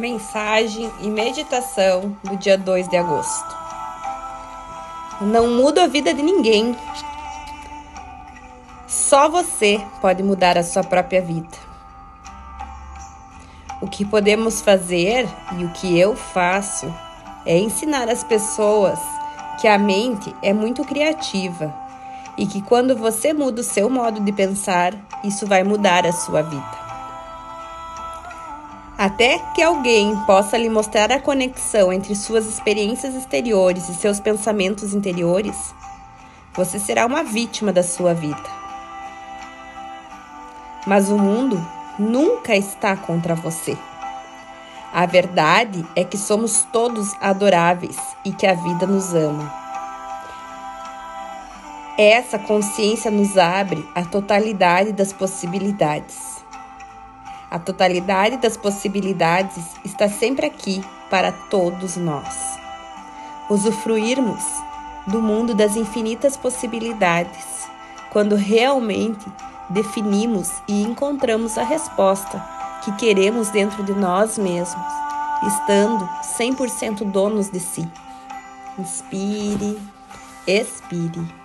Mensagem e meditação do dia 2 de agosto. Não muda a vida de ninguém. Só você pode mudar a sua própria vida. O que podemos fazer e o que eu faço é ensinar as pessoas que a mente é muito criativa e que quando você muda o seu modo de pensar, isso vai mudar a sua vida. Até que alguém possa lhe mostrar a conexão entre suas experiências exteriores e seus pensamentos interiores, você será uma vítima da sua vida. Mas o mundo nunca está contra você. A verdade é que somos todos adoráveis e que a vida nos ama. Essa consciência nos abre a totalidade das possibilidades. A totalidade das possibilidades está sempre aqui para todos nós. Usufruirmos do mundo das infinitas possibilidades quando realmente definimos e encontramos a resposta que queremos dentro de nós mesmos, estando 100% donos de si. Inspire, expire.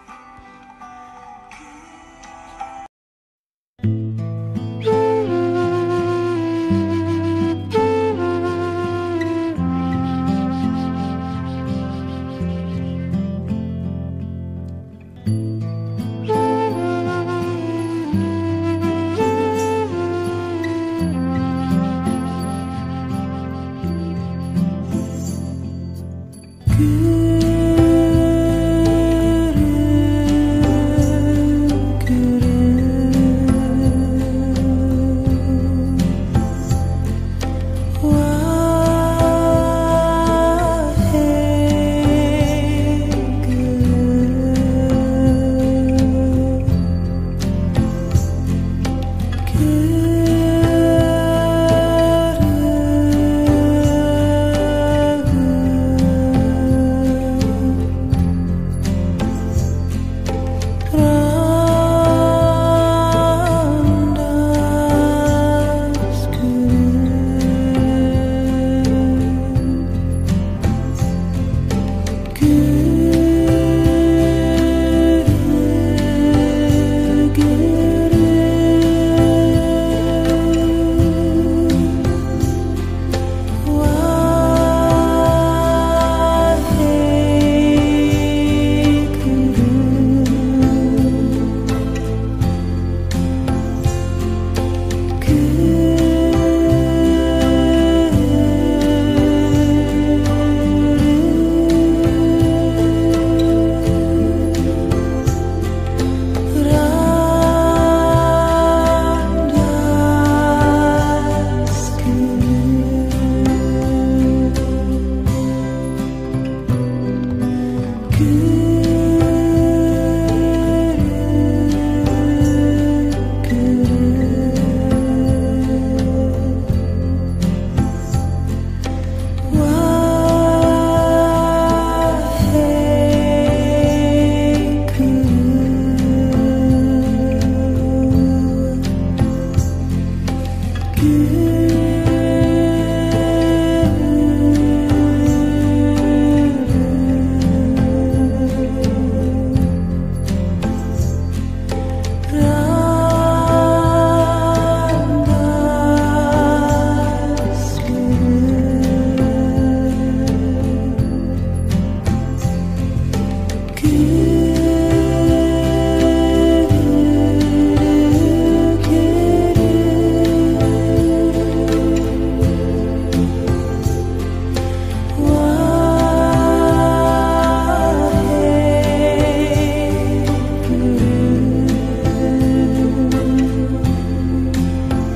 good.